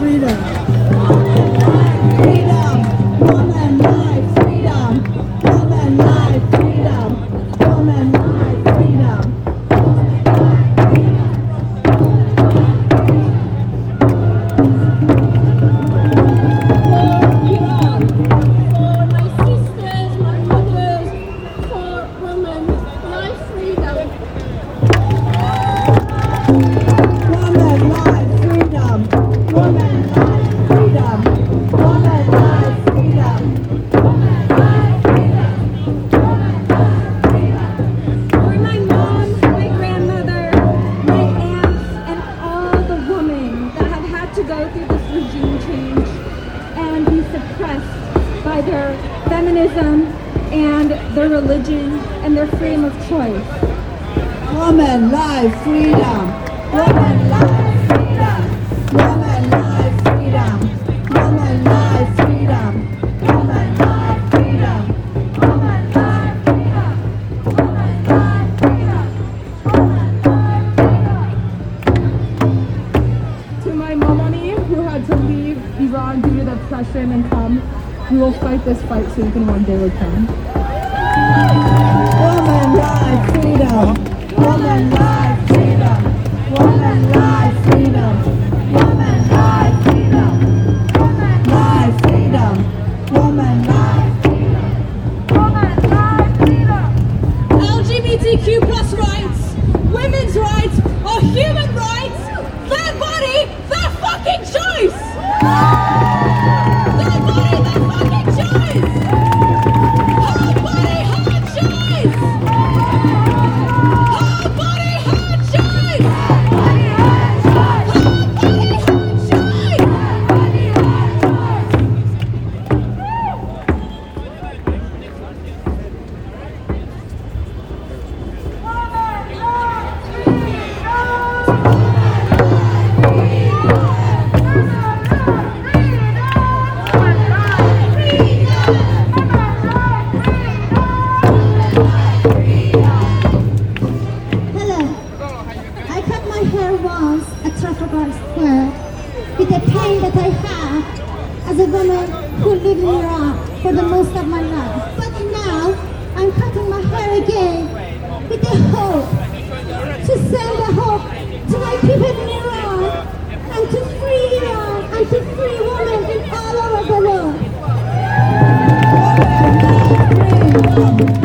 对的。Go through this regime change and be suppressed by their feminism and their religion and their freedom of choice. Woman life, freedom. Woman life, leave Iran due to the oppression and come, we will fight this fight so you can one day return. Woman life, freedom. Woman life, freedom. Woman life, freedom. Woman life, freedom. Woman life, freedom. Woman life, freedom. Woman life, freedom. LGBTQ plus rights, women's rights, are human rights. with the pain that I have as a woman who lived in Iraq for the most of my life. But now I'm cutting my hair again with the hope to send the hope to my people in Iran and to free Iran and to free women in all over the world.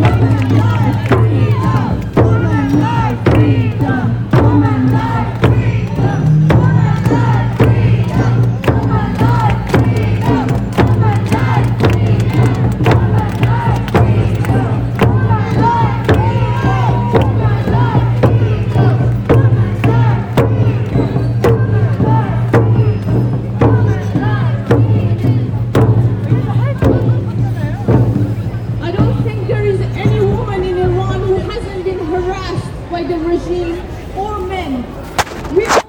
by the regime or men. We